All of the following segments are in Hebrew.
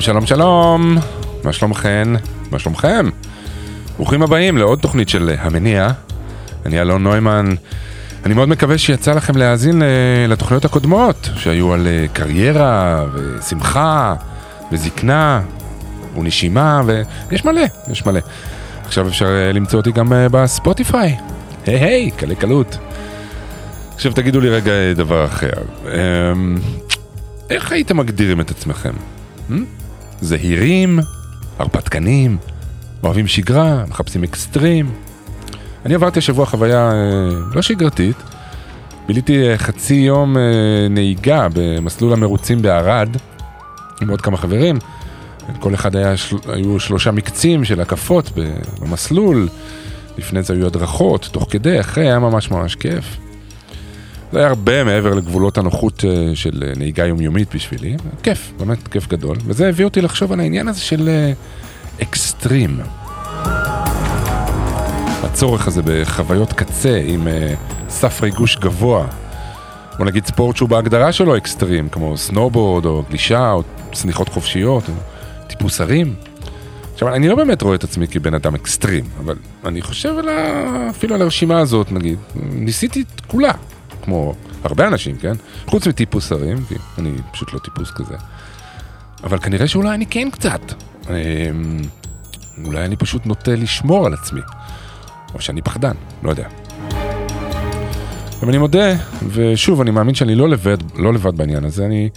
שלום, שלום, שלום. מה שלומכן? מה שלומכם? ברוכים הבאים לעוד תוכנית של המניע. אני אלון נוימן. אני מאוד מקווה שיצא לכם להאזין אה, לתוכניות הקודמות, שהיו על אה, קריירה ושמחה וזקנה ונשימה, ויש מלא, יש מלא. עכשיו אפשר אה, למצוא אותי גם בספוטיפיי. היי היי, קלי קלות. עכשיו תגידו לי רגע דבר אחר. אמ, איך הייתם מגדירים את עצמכם? Hmm? זהירים? הרפתקנים? אוהבים שגרה? מחפשים אקסטרים? אני עברתי השבוע חוויה אה, לא שגרתית. ביליתי אה, חצי יום אה, נהיגה במסלול המרוצים בערד עם עוד כמה חברים. כל אחד היה. היו שלושה מקצים של הקפות במסלול. לפני זה היו הדרכות, תוך כדי, אחרי, היה ממש ממש כיף. זה היה הרבה מעבר לגבולות הנוחות אה, של אה, נהיגה יומיומית בשבילי. כיף, באמת כיף גדול. וזה הביא אותי לחשוב על העניין הזה של אה, אקסטרים. הצורך הזה בחוויות קצה עם סף ריגוש גבוה. בוא נגיד ספורט שהוא בהגדרה שלו אקסטרים, כמו סנובורד או גלישה או צניחות חופשיות או טיפוס הרים. עכשיו, אני לא באמת רואה את עצמי כבן אדם אקסטרים, אבל אני חושב על ה... אפילו על הרשימה הזאת, נגיד. ניסיתי את כולה. כמו הרבה אנשים, כן? חוץ מטיפוס הרים, כי אני פשוט לא טיפוס כזה. אבל כנראה שאולי אני כן קצת. אמ, אולי אני פשוט נוטה לשמור על עצמי. או שאני פחדן, לא יודע. אבל אני מודה, ושוב, אני מאמין שאני לא לבד, לא לבד בעניין הזה, אני,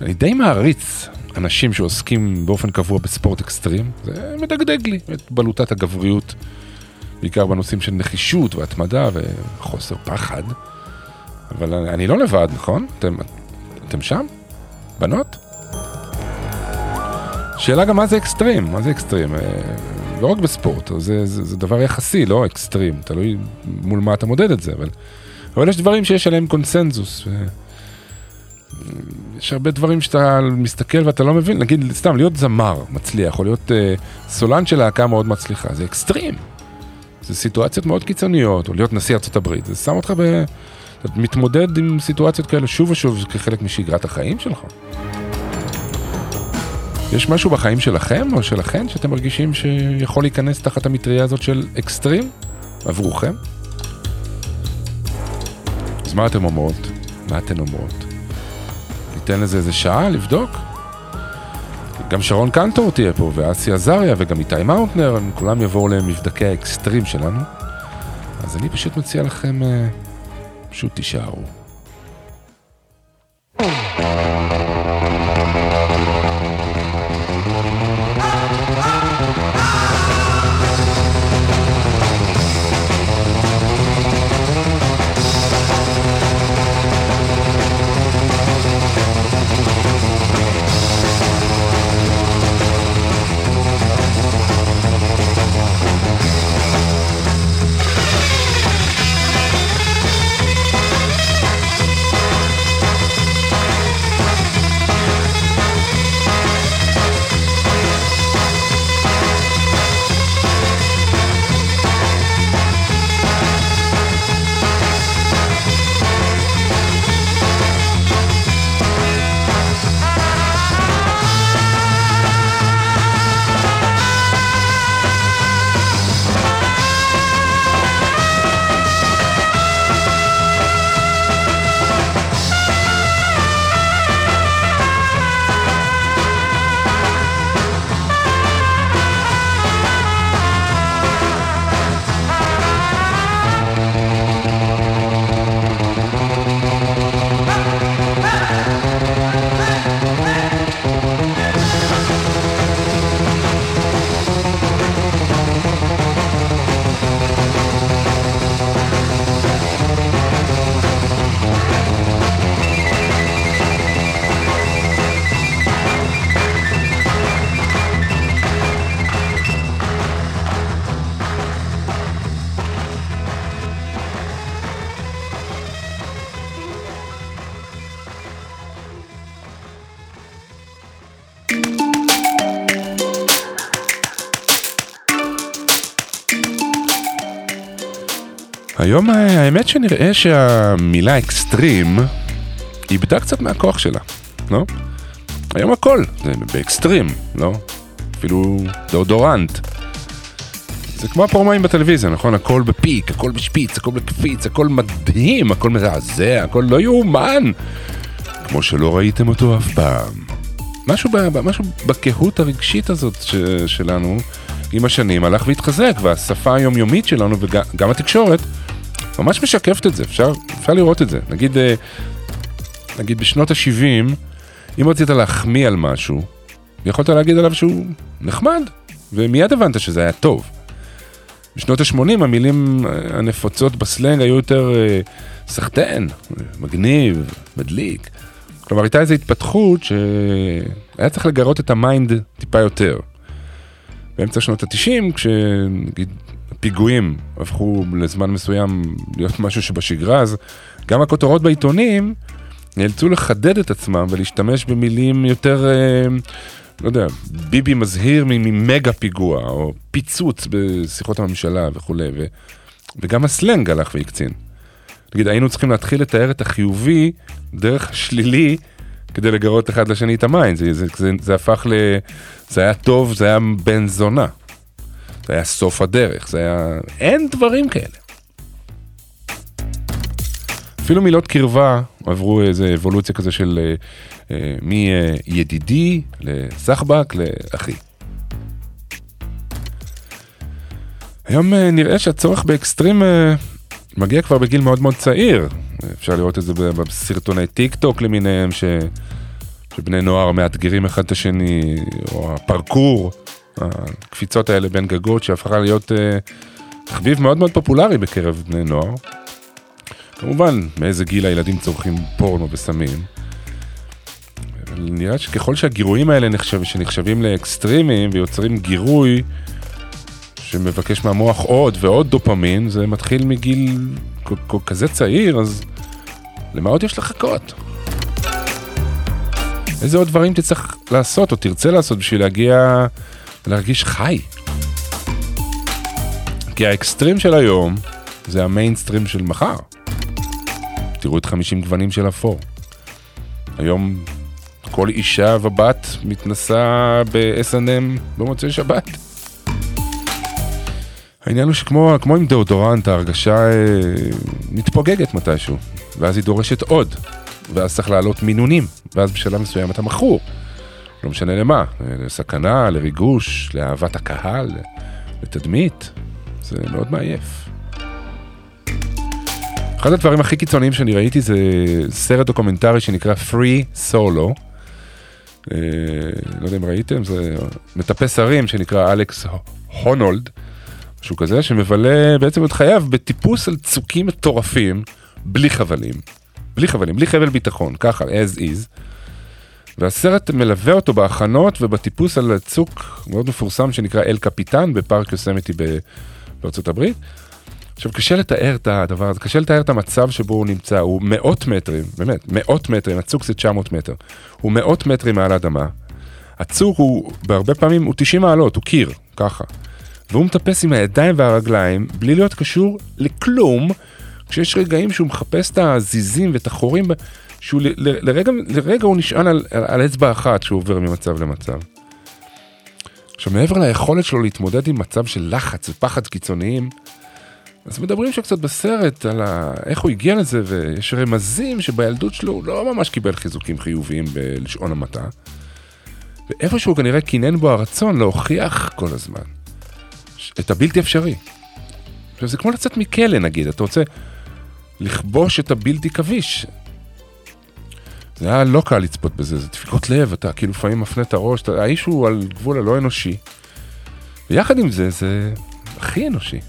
אני די מעריץ אנשים שעוסקים באופן קבוע בספורט אקסטרים, זה מדגדג לי את בלוטת הגבריות, בעיקר בנושאים של נחישות והתמדה וחוסר פחד. אבל אני, אני לא לבד, נכון? אתם, אתם שם? בנות? שאלה גם מה זה אקסטרים, מה זה אקסטרים? אה, לא רק בספורט, זה, זה, זה דבר יחסי, לא אקסטרים, תלוי מול מה אתה מודד את זה, אבל, אבל יש דברים שיש עליהם קונסנזוס. ו... יש הרבה דברים שאתה מסתכל ואתה לא מבין, נגיד סתם להיות זמר מצליח, או להיות uh, סולן של להקה מאוד מצליחה, זה אקסטרים. זה סיטואציות מאוד קיצוניות, או להיות נשיא ארצות הברית, זה שם אותך ב... אתה מתמודד עם סיטואציות כאלה שוב ושוב כחלק משגרת החיים שלך. יש משהו בחיים שלכם או שלכן שאתם מרגישים שיכול להיכנס תחת המטריה הזאת של אקסטרים עבורכם? אז מה אתם אומרות? מה אתן אומרות? ניתן לזה איזה שעה לבדוק? גם שרון קנטור תהיה פה, ואסי עזריה, וגם איתי מאונטנר, הם כולם יבואו למבדקי האקסטרים שלנו. אז אני פשוט מציע לכם... Uh, פשוט תישארו. היום האמת שנראה שהמילה אקסטרים איבדה קצת מהכוח שלה, לא? היום הכל, זה באקסטרים, לא? אפילו דאודורנט. זה כמו הפורמאים בטלוויזיה, נכון? הכל בפיק, הכל בשפיץ, הכל בקפיץ, הכל מדהים, הכל מזעזע, הכל לא יאומן. כמו שלא ראיתם אותו אף פעם. משהו, ב, משהו בקהות הרגשית הזאת ש, שלנו עם השנים הלך והתחזק, והשפה היומיומית שלנו וגם התקשורת ממש משקפת את זה, אפשר, אפשר לראות את זה. נגיד, אה, נגיד בשנות ה-70, אם רצית להחמיא על משהו, יכולת להגיד עליו שהוא נחמד, ומיד הבנת שזה היה טוב. בשנות ה-80 המילים אה, הנפוצות בסלנג היו יותר אה, סחטן, מגניב, מדליק. כלומר, הייתה איזו התפתחות שהיה צריך לגרות את ה mind טיפה יותר. באמצע שנות ה-90, כשנגיד פיגועים הפכו לזמן מסוים להיות משהו שבשגרה, אז גם הכותרות בעיתונים נאלצו לחדד את עצמם ולהשתמש במילים יותר, אה, לא יודע, ביבי מזהיר ממגה פיגוע, או פיצוץ בשיחות הממשלה וכולי, ו, וגם הסלנג הלך והקצין. נגיד, היינו צריכים להתחיל לתאר את החיובי דרך השלילי כדי לגרות אחד לשני את המים, זה, זה, זה, זה הפך ל... זה היה טוב, זה היה בן זונה. זה היה סוף הדרך, זה היה... אין דברים כאלה. אפילו מילות קרבה עברו איזה אבולוציה כזה של אה, אה, מידידי לסחבק לאחי. היום אה, נראה שהצורך באקסטרים אה, מגיע כבר בגיל מאוד מאוד צעיר. אפשר לראות את זה בסרטוני טיק טוק למיניהם, ש... שבני נוער מאתגרים אחד את השני, או הפרקור, הקפיצות האלה בין גגות שהפכה להיות אה, תחביב מאוד מאוד פופולרי בקרב בני נוער. כמובן, מאיזה גיל הילדים צורכים פורנו וסמים. נראה שככל שהגירויים האלה נחשב, שנחשבים לאקסטרימיים ויוצרים גירוי שמבקש מהמוח עוד ועוד דופמין, זה מתחיל מגיל כזה צעיר, אז למה עוד יש לחכות? איזה עוד דברים תצטרך לעשות או תרצה לעשות בשביל להגיע, להרגיש חי? כי האקסטרים של היום זה המיינסטרים של מחר. תראו את 50 גוונים של אפור. היום כל אישה ובת מתנסה ב-S&M במוצאי שבת. העניין הוא שכמו עם דאודורנט ההרגשה אה, מתפוגגת מתישהו, ואז היא דורשת עוד, ואז צריך לעלות מינונים, ואז בשלב מסוים אתה מכור. לא משנה למה, לסכנה, לריגוש, לאהבת הקהל, לתדמית, זה מאוד מעייף. אחד הדברים הכי קיצוניים שאני ראיתי זה סרט דוקומנטרי שנקרא Free Solo. אה, לא יודע אם ראיתם, זה מטפס הרים שנקרא אלכס הונולד. משהו כזה, שמבלה בעצם את חייו בטיפוס על צוקים מטורפים, בלי חבלים. בלי חבלים, בלי חבל ביטחון, ככה, as is. והסרט מלווה אותו בהכנות ובטיפוס על צוק מאוד מפורסם שנקרא אל קפיטן בפארק יוסמיטי בארצות הברית. עכשיו קשה לתאר את הדבר הזה, קשה לתאר את המצב שבו הוא נמצא, הוא מאות מטרים, באמת, מאות מטרים, הצוק זה 900 מטר, הוא מאות מטרים מעל האדמה. הצוק הוא, בהרבה פעמים הוא 90 מעלות, הוא קיר, ככה. והוא מטפס עם הידיים והרגליים בלי להיות קשור לכלום, כשיש רגעים שהוא מחפש את הזיזים ואת החורים, שהוא ל, ל, לרגע, לרגע הוא נשען על, על, על אצבע אחת שהוא עובר ממצב למצב. עכשיו מעבר ליכולת שלו להתמודד עם מצב של לחץ ופחד קיצוניים, אז מדברים שם קצת בסרט על ה... איך הוא הגיע לזה, ויש רמזים שבילדות שלו הוא לא ממש קיבל חיזוקים חיוביים בלשון המעטה. ואיפשהו כנראה קינן בו הרצון להוכיח כל הזמן. את הבלתי אפשרי. עכשיו זה כמו לצאת מכלא נגיד, אתה רוצה לכבוש את הבלתי כביש. זה היה לא קל לצפות בזה, זה דפיקות לב, אתה כאילו לפעמים מפנה את הראש, אתה, האיש הוא על גבול הלא אנושי. ויחד עם זה, זה הכי אנושי.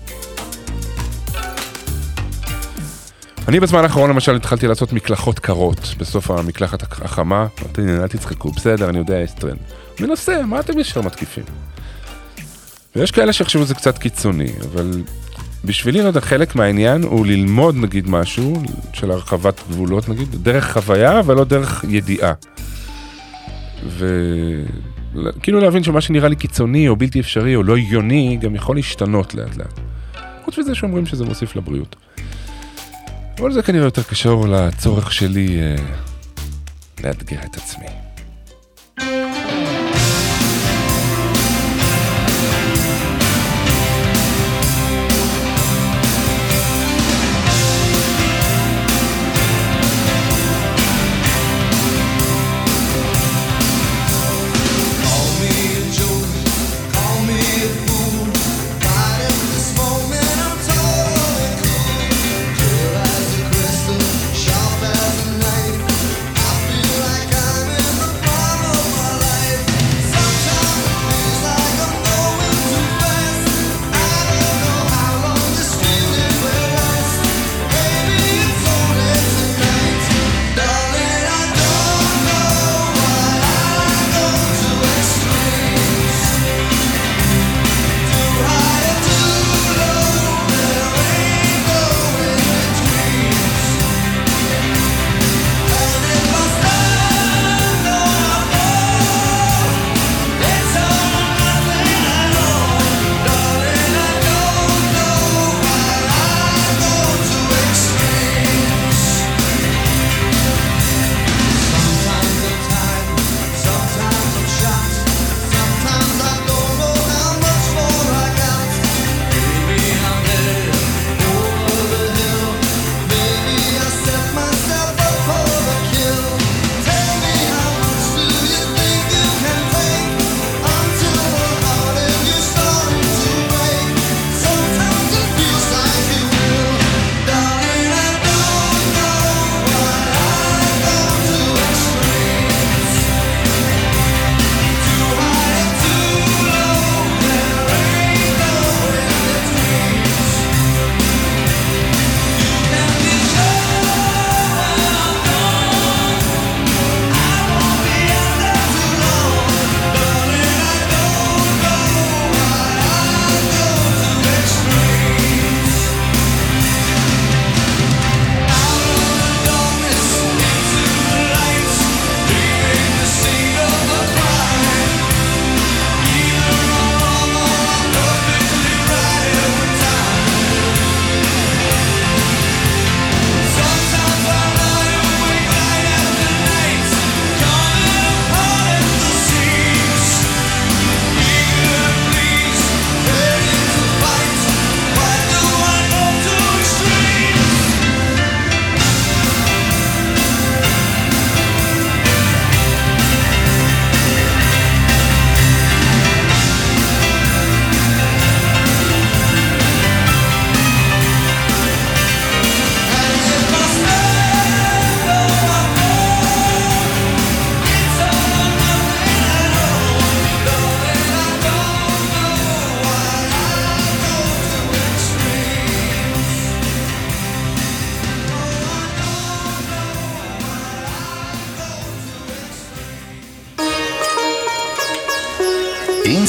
אני בזמן האחרון למשל התחלתי לעשות מקלחות קרות בסוף המקלחת החמה, אמרתי, אל תצחקו, בסדר, אני יודע, יש טרנד. מנסה, מה אתם ישר מתקיפים? ויש כאלה שיחשבו שזה קצת קיצוני, אבל בשבילי, לא יודע, חלק מהעניין הוא ללמוד נגיד משהו של הרחבת גבולות נגיד, דרך חוויה ולא דרך ידיעה. וכאילו להבין שמה שנראה לי קיצוני או בלתי אפשרי או לא הגיוני, גם יכול להשתנות לאט לאט. חוץ מזה שאומרים שזה מוסיף לבריאות. אבל זה כנראה יותר קשור לצורך שלי אה, לאתגר את עצמי.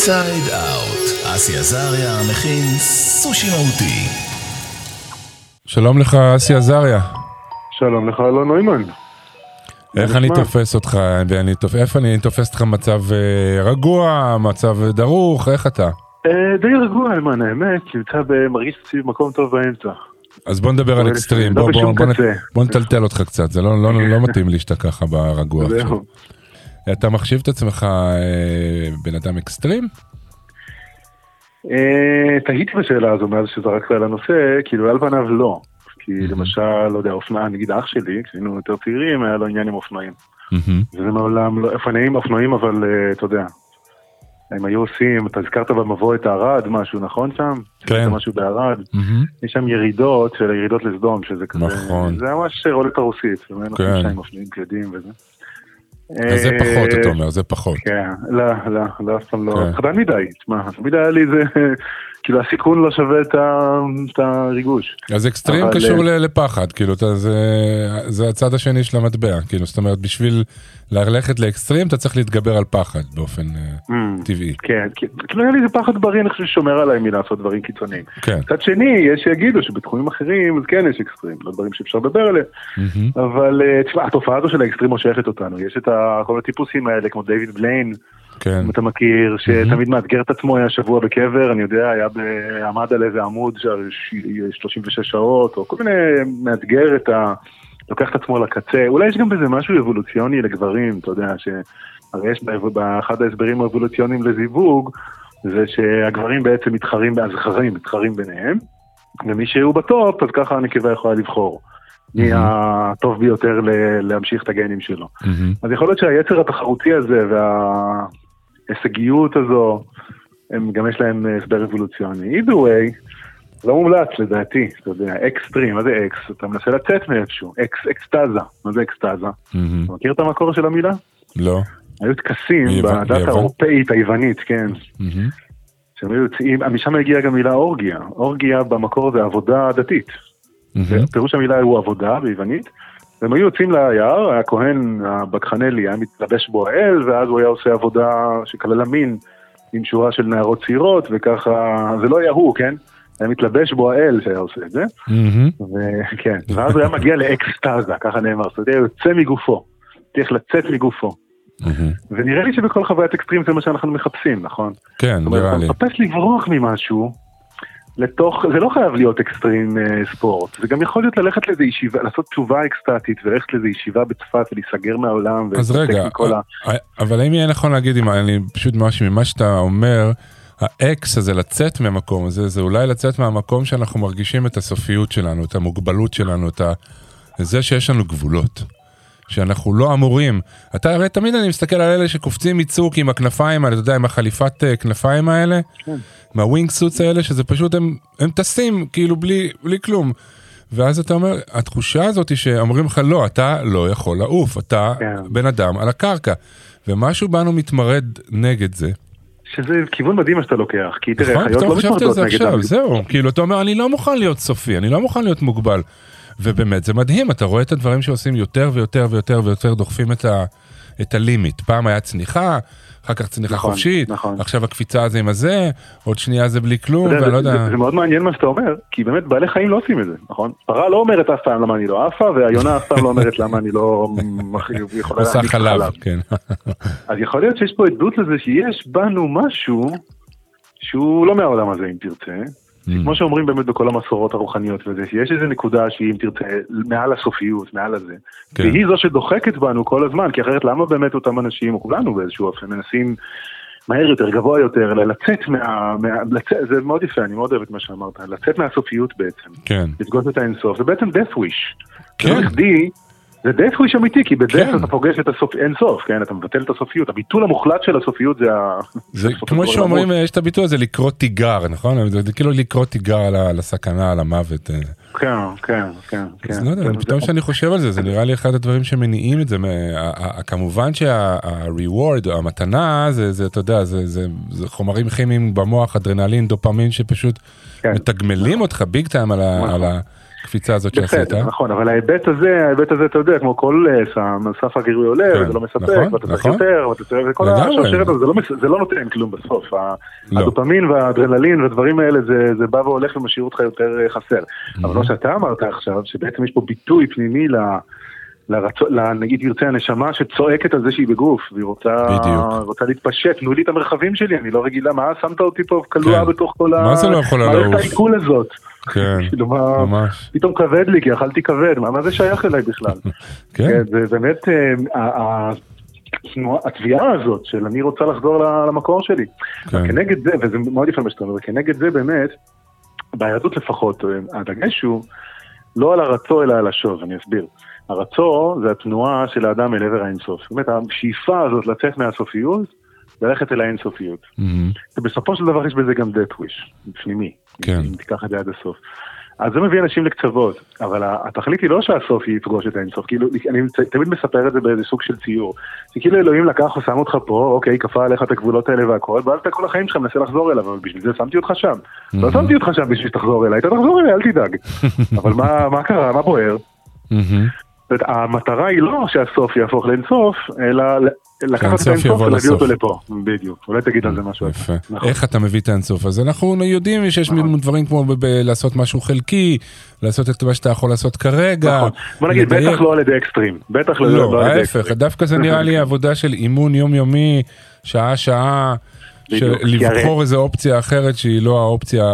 Inside Out, אסי עזריה מכין סושי מהותי. שלום לך, אסי עזריה. שלום לך, אלון נוימן. איך אני תופס אותך, ואני תופ... איפה אני תופס אותך מצב אה, רגוע, מצב דרוך, איך אתה? אה, די רגוע, למען האמת, נמצא במרגיש סביב מקום טוב באמצע. אז בוא נדבר על אקסטרים, לא. בוא נטלטל אותך קצת, זה לא, לא, לא מתאים לי שאתה ככה ברגוע עכשיו. אתה מחשיב את עצמך אה, בן אדם אקסטרים? אה, תהיתי בשאלה הזו מאז שזרקת על הנושא, כאילו על פניו לא. כי. למשל, לא יודע, אופנוע, נגיד אח שלי, כשהיינו יותר צעירים, היה לו עניין עם אופנועים. וזה מעולם לא, אופנועים, אופנועים, אבל אה, אתה יודע, הם היו עושים, אתה הזכרת במבוא את ערד, משהו, נכון שם? כן. משהו בערד. יש שם ירידות של הירידות לסדום, שזה כזה... נכון. זה ממש רולטה רוסית, באמת, כן. שם עם אופנועים כבדים וזה. אז זה אה, פחות, אתה אומר, זה פחות. כן, לא, לא, לא, אף פעם לא, כן. חדל מדי, תשמע, תמיד היה לי זה, כאילו הסיכון לא שווה את ה- את הריגוש. אז אקסטרים אבל, קשור אה, ל- לפחד, כאילו, אתה, זה, זה הצד השני של המטבע, כאילו, זאת אומרת, בשביל ללכת לאקסטרים אתה צריך להתגבר על פחד באופן אה, טבעי. כן, כן, כאילו היה לי איזה פחד בריא, אני חושב ששומר עליי מלעשות דברים קיצוניים. כן. מצד שני, יש שיגידו שבתחומים אחרים, אז כן יש אקסטרים, לא דברים שאפשר לדבר עליהם, מהמם. אבל אה, תשמע, התופעה הזו של האקסטרים מושכת אותנו, יש את כל הטיפוסים האלה, כמו דיוויד בליין, כן. אם אתה מכיר, שתמיד מאתגר את עצמו, היה שבוע בקבר, אני יודע, היה עמד על איזה עמוד של ש- 36 שעות, או כל מיני מאתגר את ה... לוקח את עצמו לקצה. אולי יש גם בזה משהו אבולוציוני לגברים, אתה יודע, שהרי יש באחד ההסברים האבולוציוניים לזיווג, זה שהגברים בעצם מתחרים, הזכרים מתחרים ביניהם, ומי שהוא בטופ, אז ככה הנקבה יכולה לבחור. מי הטוב ביותר להמשיך את הגנים שלו. אז יכול להיות שהיצר התחרותי הזה וההישגיות הזו, הם גם יש להם אה, הסבר אבולוציוני. either way, לא מומלץ לדעתי, אתה יודע, אקסטרים, מה זה אקס? אתה מנסה לצאת מאיפשהו, אקס, אקסטזה, מה זה אקסטזה? מהמם. אתה מכיר את המקור של המילה? לא. היו טקסים בדת? האירופאית, היוונית, כן. שהם היו יוצאים, משם הגיעה גם מילה אורגיה. אורגיה במקור זה עבודה דתית. מהמם. פירוש המילה הוא עבודה ביוונית. והם היו יוצאים ליער, הכהן הבקחנלי היה מתלבש בו האל, ואז הוא היה עושה עבודה שכללה מין עם שורה של נערות צעירות, וככה, זה לא היה הוא, כן? היה מתלבש בו האל שהיה עושה את זה. וכן, ואז הוא היה מגיע לאקסטזה, ככה נאמר, זאת אומרת, יוצא מגופו, צריך לצאת מגופו. ונראה לי שבכל חוויית אקסטרים זה מה שאנחנו מחפשים, נכון? כן, נראה אתה לי. מחפש לברוח ממשהו, לתוך, זה לא חייב להיות אקסטרים אה, ספורט, זה גם יכול להיות ללכת לאיזה ישיבה, לעשות תשובה אקסטטית וללכת לאיזה ישיבה בצפת ולהיסגר מהעולם. אז רגע, מכל ה... אה, אבל האם יהיה נכון להגיד, אם אני פשוט משהו ממה שאתה אומר, האקס הזה לצאת מהמקום הזה, זה אולי לצאת מהמקום שאנחנו מרגישים את הסופיות שלנו, את המוגבלות שלנו, את ה... זה שיש לנו גבולות. שאנחנו לא אמורים, אתה הרי תמיד אני מסתכל על אלה שקופצים מצוק עם הכנפיים האלה, אתה יודע, עם החליפת אה, כנפיים האלה, כן. מהווינג סוטס האלה, שזה פשוט הם, הם טסים כאילו בלי, בלי כלום. ואז אתה אומר, התחושה הזאת היא שאומרים לך, לא, אתה לא יכול לעוף, אתה כן. בן אדם על הקרקע. ומשהו בנו מתמרד נגד זה. שזה כיוון מדהים מה שאתה לוקח, כי תראה, נכון, חיות לא מתמרדות זה נגד עכשיו, זהו, כאילו אתה אומר, אני לא מוכן להיות סופי, אני לא מוכן להיות מוגבל. ובאמת, זה מדהים, אתה רואה את הדברים שעושים יותר ויותר ויותר ויותר דוחפים את, ה, את הלימיט. פעם היה צניחה, אחר כך צניחה נכון, חופשית, נכון. עכשיו הקפיצה הזה עם הזה, עוד שנייה זה בלי כלום, ואני לא יודע... זה- זה מאוד מעניין מה שאתה אומר, כי באמת בעלי חיים לא עושים את זה, נכון? פרה לא אומרת אף פעם למה אני לא עפה, והיונה אף פעם לא אומרת למה אני לא יכולה עושה חלב, כן. אז יכול להיות שיש פה עדות לזה שיש בנו משהו שהוא לא מהעולם הזה אם תרצה. Mm. כמו שאומרים באמת בכל המסורות הרוחניות וזה, שיש איזה נקודה שהיא אם תרצה מעל הסופיות, מעל הזה. כן. והיא זו שדוחקת בנו כל הזמן, כי אחרת למה באמת אותם אנשים, או כולנו באיזשהו אופן, מנסים מהר יותר, גבוה יותר, לצאת מה... מה לצאת, זה מאוד יפה, אני מאוד אוהב את מה שאמרת, לצאת מהסופיות בעצם, כן, לפגוש את האינסוף, זה בעצם death wish. כן. לא בכדי, זה death wish אמיתי, כי בדרך כן. כלל אתה פוגש את הסוף, אין סוף, כן, אתה מבטל את הסופיות, הביטול המוחלט של הסופיות זה ה... זה כמו שאומרים, למות. יש את הביטוי הזה לקרוא תיגר, נכון? זה כאילו לקרוא תיגר על הסכנה, על המוות. אה. כן, כן, כן, כן. אז לא יודע, פתאום שאני חושב על זה, זה נראה לי אחד הדברים שמניעים את זה. כמובן שה-reward, המתנה, זה, אתה יודע, זה, חומרים כימיים במוח, אדרנלין, דופמין, שפשוט כן. מתגמלים אותך ביג טיים על, ה, נכון. הקפיצה הזאת שעשית. נכון, אבל ההיבט הזה, ההיבט הזה, אתה יודע, כמו כל אה, סף הגירוי עולה, כן, וזה לא מספק, נכון, ואתה צריך נכון. יותר, ואתה צריך, לגמרי. השרשרת הזאת, זה לא זה לא נותן כלום בסוף. ה- לא. הדופמין והאדרנלין והדברים האלה, זה- זה בא והולך ומשאיר אותך יותר אה, חסר. אבל מה שאתה אמרת עכשיו, שבעצם יש פה ביטוי פנימי ל... לרצון, נגיד תרצה הנשמה שצועקת על זה שהיא בגוף, והיא רוצה. רוצה להתפשט, תנו לי את המרחבים שלי, אני לא רגילה, מה שמת אותי פה כלואה כן. בתוך כל מה זה לא? העיכול הזאת. כן, כאילו מה, ממש. פתאום כבד לי כי אכלתי כבד, מה, מה זה שייך אליי בכלל? כן, כן, זה באמת, אה, התביעה הזאת של אני רוצה לחזור למקור שלי. כן. כנגד זה, וזה מאוד יפה מה שאתה אומר, כנגד זה באמת, ביהדות לפחות, אה, הדגש הוא לא על הרצו אלא על השוב, אני אסביר. הרצו זה התנועה של האדם אל עבר האינסוף. באמת, השאיפה הזאת לצאת מהסופיות, ללכת אל האינסופיות. מהמם. ובסופו של דבר יש בזה גם death wish, פנימי, כן. אם תיקח את זה עד הסוף. אז זה מביא אנשים לקצוות, אבל התכלית היא לא שהסוף יפגוש את האינסוף, כאילו, אני תמיד מספר את זה באיזה סוג של ציור. זה כאילו אלוהים לקח ושם אותך פה, אוקיי, כפה עליך את הגבולות האלה והכל, ואז אתה כל החיים שלך מנסה לחזור אליו, אבל בשביל זה שמתי אותך שם. לא שמתי אותך שם בשביל שתחזור אליי, אתה תחזור אליי, אל תדאג. אבל מה- מה קרה, מה בוער? זאת אומרת, המטרה היא לא שהסוף יהפוך לאינסוף, אלא לקחת את שהאינסוף האינסוף ולהביא אותו. לפה. בדיוק, אולי תגיד על זה משהו. יפה. נכון. איך אתה מביא את האינסוף? אז אנחנו יודעים שיש נכון. דברים כמו לעשות משהו חלקי, לעשות את מה שאתה יכול לעשות כרגע. נכון. בוא נגיד. בטח לא על ידי אקסטרים. בטח לא לא, על ידי ההפך, אקסטרים. דווקא זה נראה לי עבודה של אימון יומיומי, שעה-שעה, לבחור איזו אופציה אחרת שהיא לא האופציה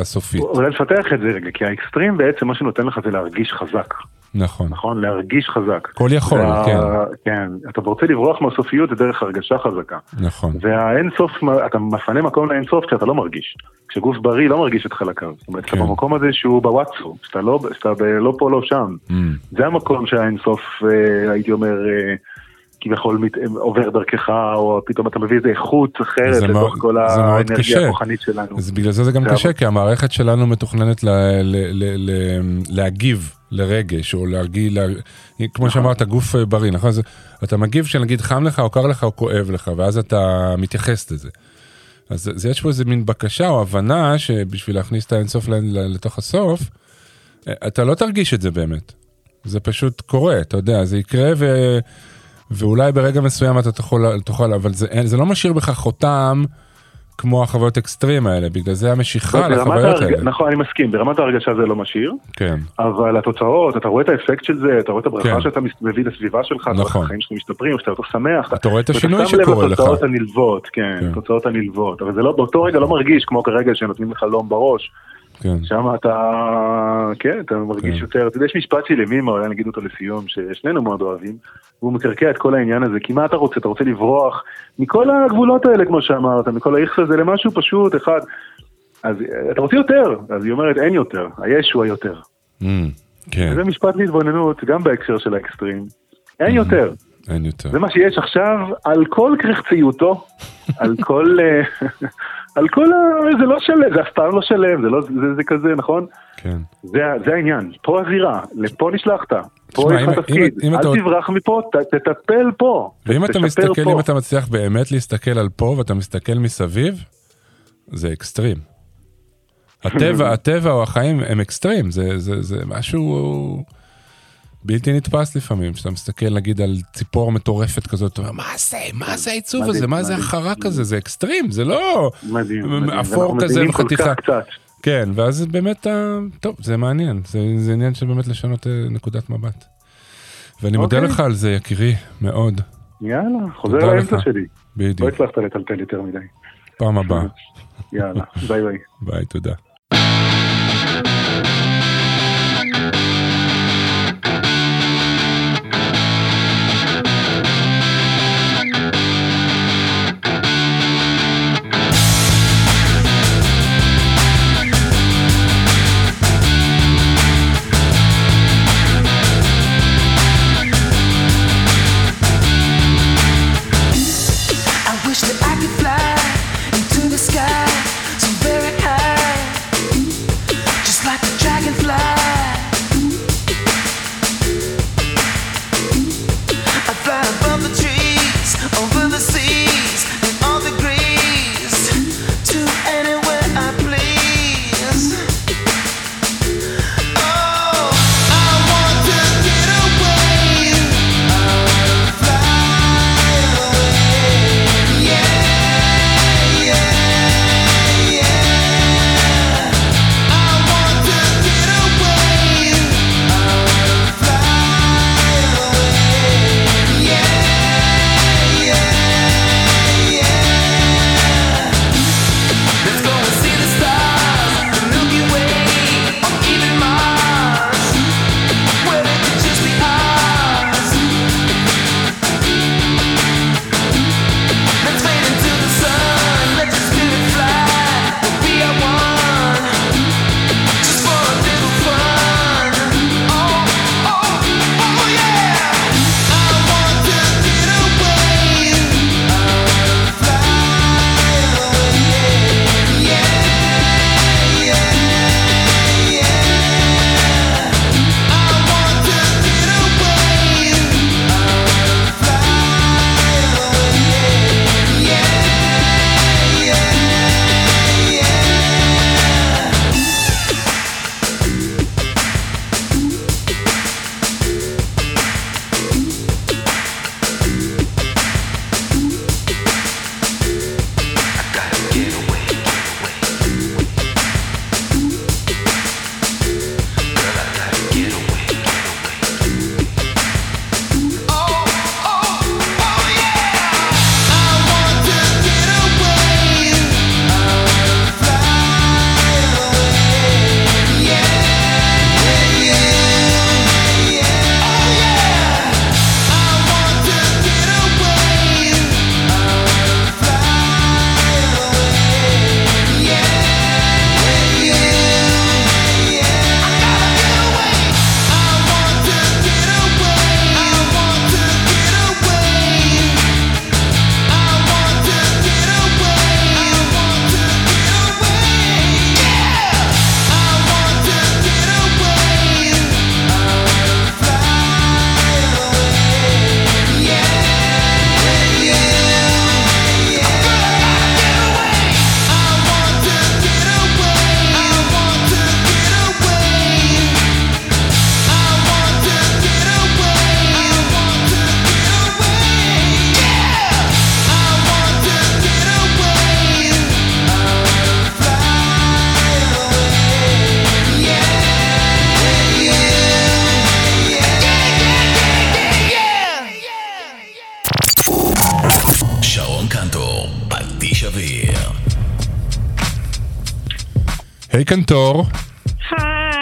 הסופית. אולי לפתח את זה רגע, כי האקסטרים בעצם מה שנותן לך זה להרגיש חזק, נכון. נכון? להרגיש חזק. כל יכול, וה- כן, כן, אתה רוצה לברוח מהסופיות דרך הרגשה חזקה. נכון. והאינסוף, אתה מפנה מקום לאינסוף כשאתה לא מרגיש. כשגוף בריא לא מרגיש את חלקיו. זאת אומרת, אתה כן. במקום הזה שהוא בוואטסו, שאתה לא, שאתה ב- לא פה לא שם. Mm, זה המקום שהאינסוף, אה, הייתי אומר, אה, כביכול מת- עובר דרכך, או פתאום אתה מביא איזו איכות אחרת לתוך כל האנרגיה. הכוחנית שלנו. אז בגלל זה זה גם זה קשה, כי המערכת שלנו מתוכננת ל- ל- ל- ל- להגיב לרגש, או להרגיל, לה- כמו שאמרת, גוף אה, בריא, נכון? זה- אתה מגיב כשנגיד חם לך, או קר לך, או כואב לך, ואז אתה מתייחס לזה. אז זה- זה יש פה איזה מין בקשה או הבנה שבשביל להכניס את האינסוף לתוך הסוף, אה, אתה לא תרגיש את זה באמת. זה פשוט קורה, אתה יודע, זה יקרה ו... ואולי ברגע מסוים אתה תוכל, תוכל אבל זה, זה לא משאיר בך חותם כמו החוויות אקסטרים האלה, בגלל זה המשיכה לחוויות האלה. נכון, אני מסכים, ברמת ההרגשה זה לא משאיר, כן, אבל התוצאות, אתה רואה את האפקט של זה, אתה רואה את הברכה כן. שאתה מביא לסביבה שלך, אתה רואה נכון. את החיים שלך משתפרים, שאתה יותר שמח. אתה רואה את השינוי שקורה לך. לתוצאות הנלוות, כן, כן. התוצאות הנלוות, אבל זה לא, באותו רגע לא מרגיש כמו כרגע שנותנים לך לום בראש, כן, שם אתה, כן, אתה מרגיש כן. יותר, אתה יודע, יש משפט של ימימה, אולי נגיד אותו לסיום, ששנינו מאוד אוהבים, והוא מקרקע את כל העניין הזה, כי מה אתה רוצה? אתה רוצה לברוח מכל הגבולות האלה, כמו שאמרת, מכל האיכס הזה למשהו פשוט, אחד. אז אה, אתה רוצה יותר, אז היא אומרת אין יותר, היש הוא היותר. Mm, כן, זה משפט להתבוננות, גם בהקשר של האקסטרים. אין יותר, אין יותר. זה מה שיש עכשיו על כל קרחציותו, על כל, אה, על כל, ה- זה לא שלם, זה אף פעם לא שלם, זה לא, זה, זה כזה, נכון? כן, זה, זה העניין, פה הזירה, לפה נשלחת, פה יש לך תפקיד, אם- אם אתה אל עוד- תברח מפה, ת, תטפל פה, ואם אתה מסתכל, פה. אם אתה מצליח באמת להסתכל על פה ואתה מסתכל מסביב, זה אקסטרים. הטבע, הטבע או החיים הם אקסטרים, זה, זה, זה משהו בלתי נתפס לפעמים, כשאתה מסתכל נגיד על ציפור מטורפת כזאת, אתה אומר, מה זה, מה זה העיצוב הזה, מה זה. החרק הזה, זה אקסטרים, זה לא אפור כזה וחתיכה. כן, ואז באמת, טוב, זה מעניין, זה, זה עניין של באמת לשנות אה, נקודת מבט. ואני מודה אוקיי. לך על זה, יקירי, מאוד, יאללה, חוזר לאמצע. שלי, לא בדיוק. הצלחת לטלטל יותר מדי, פעם הבאה. יאללה, ביי ביי. ביי, תודה.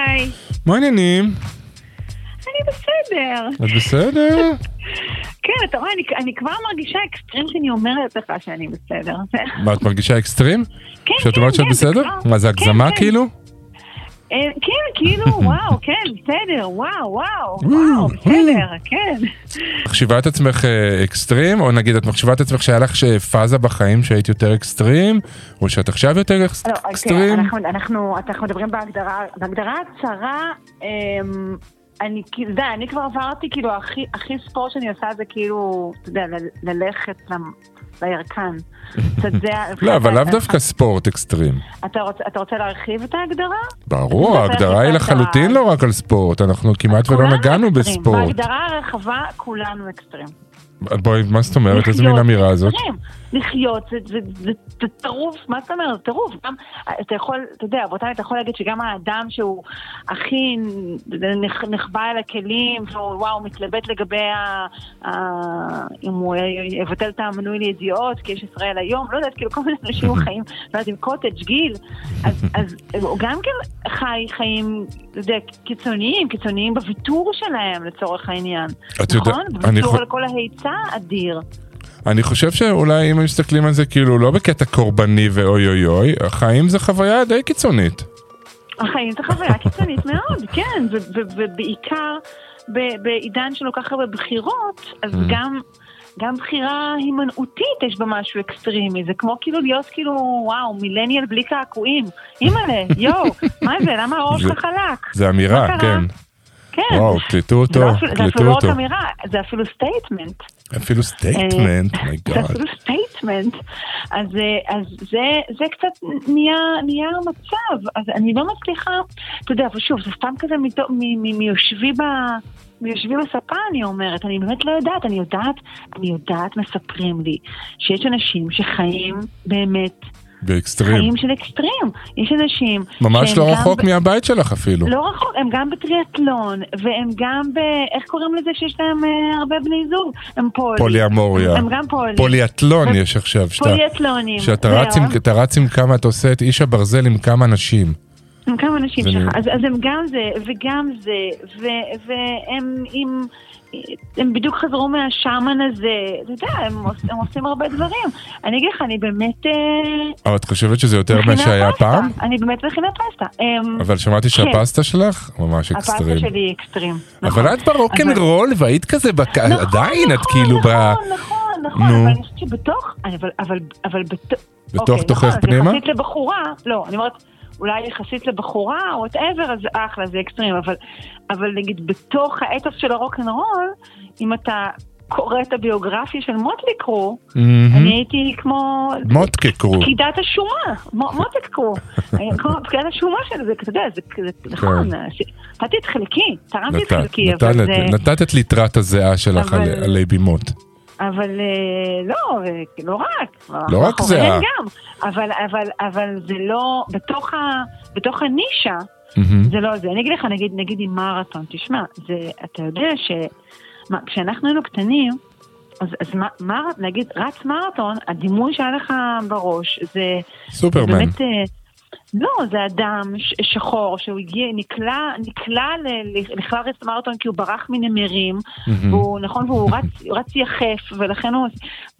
היי, מה העניינים? אני בסדר. את בסדר? כן, אתה רואה, אני, אני כבר מרגישה אקסטרים שאני אומרת לך שאני בסדר. מה, את מרגישה אקסטרים? כן, שאת כן, אומרת שאת כן, בסדר? כבר- מה, זה כן, הגזמה כן. כאילו? אה, כן, כאילו, וואו, כן, בסדר, וואו, וואו, וואו, וואו, בסדר, כן. מחשיבה את עצמך אה, אקסטרים, או נגיד את מחשיבה את עצמך שהיה לך פאזה בחיים שהיית יותר אקסטרים, או שאת עכשיו יותר לא, תראה, אקסטרים? אנחנו, אנחנו, מדברים בהגדרה, הצרה, אמ, אני כאילו, אני כבר עברתי, כאילו, הכי, ספורט שאני עושה זה כאילו, אתה יודע, ללכת לירקן. לא, אבל לאו דווקא ספורט אקסטרים. אתה רוצה, להרחיב את ההגדרה? ברור, ההגדרה היא. לחלוטין לא רק על ספורט, אנחנו כמעט ולא נגענו. בספורט. בהגדרה הרחבה, כולנו אקסטרים. בואי, מה זאת אומרת? איזה מין אמירה זאת? לחיות זה- זה- זה זה טירוף, מה זאת אומרת? טירוף. גם, אתה יכול, אתה יודע, באותה אתה יכול להגיד שגם האדם שהוא הכי נח- נחבא אל הכלים, והוא וואו, מתלבט לגבי ה... ה- אם הוא יבטל את המנוי לידיעות, כי יש ישראל היום, לא יודעת, כאילו כל מיני אנשים חיים, לא יודעת, עם קוטג' גיל, אז, אז הוא גם כן חי חיים, אתה יודע, קיצוניים, קיצוניים בוויתור שלהם לצורך העניין. את נכון? אני ויתור חו- על כל ההיצע אדיר. אני חושב שאולי אם מסתכלים על זה כאילו לא בקטע קורבני ואוי אוי אוי, החיים זה חוויה די קיצונית. החיים זה חוויה קיצונית מאוד, כן, ובעיקר בעידן של כל כך הרבה בחירות, אז Mm. גם... גם בחירה הימנעותית יש בה משהו אקסטרימי, זה כמו כאילו להיות כאילו, וואו, מילניאל בלי קעקועים. אימא'לה, יואו, מה זה, למה זה- שלך חלק? זה אמירה? כן. כן. וואו, קלטו זה לא אותו, זה קלטו אפילו לא רק אותו. אמירה, זה אפילו סטייטמנט. אפילו סטייטמנט, אה, זה מייגאד. אפילו סטייטמנט. אז, אה, אז זה, זה קצת נהיה, נהיה המצב, אז אני לא מצליחה, אתה יודע, ושוב, זה סתם כזה מיושבי ב... מיושבי בספה אני אומרת, אני באמת לא יודעת, אני יודעת, אני יודעת, מספרים לי שיש אנשים שחיים באמת באקסטרים. חיים של אקסטרים. יש אנשים ממש לא רחוק ב- מהבית שלך אפילו. לא רחוק, הם גם בטריאטלון, והם גם ב... איך קוראים לזה שיש להם אה, הרבה בני זוג? הם פולי. פוליאמוריה. הם גם פולי. פוליאטלון ו- יש עכשיו, שאתה- פוליאטלונים. שאתה. רץ עם- רץ עם כמה, אתה עושה את איש הברזל עם כמה אנשים. עם כמה אנשים זה שלך. אז, אז הם גם זה, וגם זה, ו, והם עם... הם בדיוק חזרו מהשאמן הזה, אתה יודע, הם, הם עושים הרבה דברים. אני אגיד לך, אני באמת... אה, אבל את חושבת שזה יותר ממה שהיה פסטה. פעם? אני באמת מכינה פסטה. אמ, אבל שמעתי שהפסטה שלך ממש הפסטה אקסטרים. שלי היא אקסטרים. נכון. אבל את ברוקנרול והיית כזה, בק- נכון, עדיין את נכון, כאילו ב... נכון, נכון, נכון. אבל אני חושבת שבתוך, אבל, אבל, אבל בתוך, בתוך אוקיי, תוכך נכון, פנימה? אז יחסית לבחורה, לא, אני אומרת, אולי יחסית לבחורה, או whatever, אז אחלה, זה אקסטרים, אבל, אבל נגיד בתוך האתוס של הרוקנרול, אם אתה קורא את הביוגרפיה של מוטלי קרו, מהמם. אני הייתי כמו... מוטקה קרו. פקידת השומה, מו- מותק קרו, כמו פקידת השומה של זה, אתה יודע, זה זה- נכון, נתתי את חלקי, תרמתי את כן. נתת- חלקי, נתת- אבל זה... נתת את ליטרת הזיעה שלך על- בימות. אבל אה, לא, אה, לא רק. לא רק מאחוריהם זהה. גם. אבל, אבל, אבל זה לא, בתוך, ה, בתוך הנישה, מהמם. זה לא זה. אני אגיד לך, נגיד, נגיד עם מרתון, תשמע, זה, אתה יודע ש... מה, כשאנחנו היינו קטנים, אז, אז מה, מר, נגיד, רץ מרתון, הדימוי שהיה לך בראש, זה... סופרמן. באמת, אה, לא, זה אדם שחור שהוא הגיע, נקלע, נקלע לכלל רצת מרתון כי הוא ברח מנמרים. והוא, נכון, והוא רץ, רץ יחף, ולכן הוא...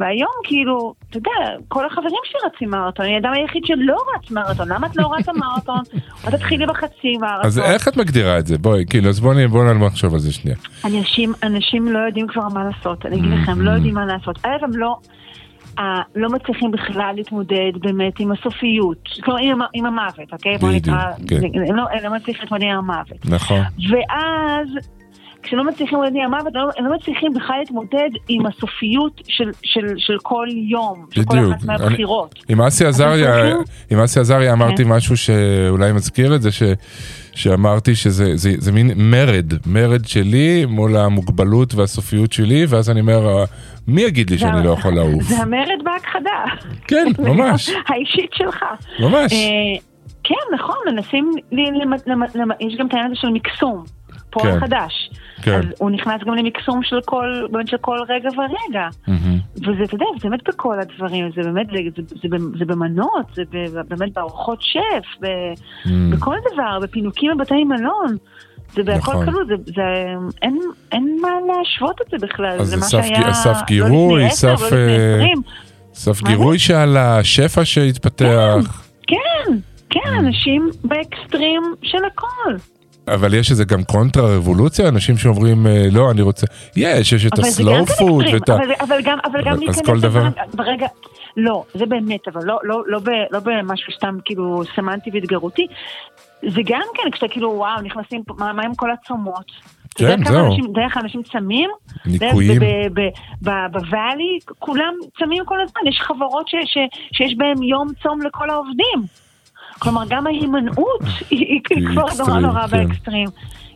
והיום כאילו, אתה יודע, כל החברים שלי רצים מרתון, אני האדם היחיד שלא רץ מרתון, למה את לא רצה מרתון? או תתחילי בחצי מרתון. אז איך את מגדירה את זה? בואי, כאילו, אז בואי בואי נחשוב על זה שנייה. אנשים, אנשים לא יודעים כבר מה לעשות, אני אגיד לכם, לא יודעים מה לעשות. א', הם לא... לא מצליחים בכלל להתמודד באמת עם הסופיות, כלומר עם, עם המוות, אוקיי? בוא בדיוק, נקרא, כן. הם, לא, הם לא מצליחים להתמודד עם המוות. נכון. ואז, כשלא מצליחים להתמודד עם המוות, לא- הם לא מצליחים בכלל להתמודד עם הסופיות של, של, של כל יום, של כל. אחת מהבחירות. עם אסי עזריה, צריכים? עם אסי עזריה אמרתי כן. משהו שאולי מזכיר את זה, ש, שאמרתי שזה זה, זה מין מרד, מרד שלי מול המוגבלות והסופיות שלי, ואז אני אומר, "אה, מי יגיד לי שאני לא יכול לעוף? זה המרד בהכחדה. כן, ממש, האישית שלך. ממש. אה, כן, נכון, מנסים, יש גם את העניין הזה של מקסום, פועל כן. חדש. כן. אז הוא נכנס גם למקסום של כל, באמת של כל רגע ורגע. מהמם. וזה, אתה יודע, זה באמת בכל הדברים, זה באמת, זה, זה, זה, זה במנות, זה באמת בארוחות שף, ב, mm. בכל דבר, בפינוקים בבתי מלון. זה בהכל נכון. כלול, זה, זה, אין, אין מה להשוות את זה בכלל, זה מה סף, שהיה סף לא גירוי, לפני עשר, סף, לא. סף גירוי שעל השפע שהתפתח. כן, כן, אנשים באקסטרים של הכל. אבל יש איזה גם קונטרה רבולוציה, אנשים שאומרים, אה, לא, אני רוצה, יש, יש את ה slow food ואת ה... אבל, גם, אבל גם אז כל דבר... ברגע, לא, זה באמת, אבל לא, לא, לא, לא במשהו סתם כאילו סמנטי והתגרותי. זה גם כן, כשאתה כאילו, וואו, נכנסים, מה, מה עם כל הצומות? כן, זהו. דרך אנשים צמים, ניקויים. בוואלי, כולם צמים כל הזמן, יש חברות ש, ש, שיש בהם יום צום לכל העובדים. כלומר, גם ההימנעות היא כבר נורא נורא כן. באקסטרים.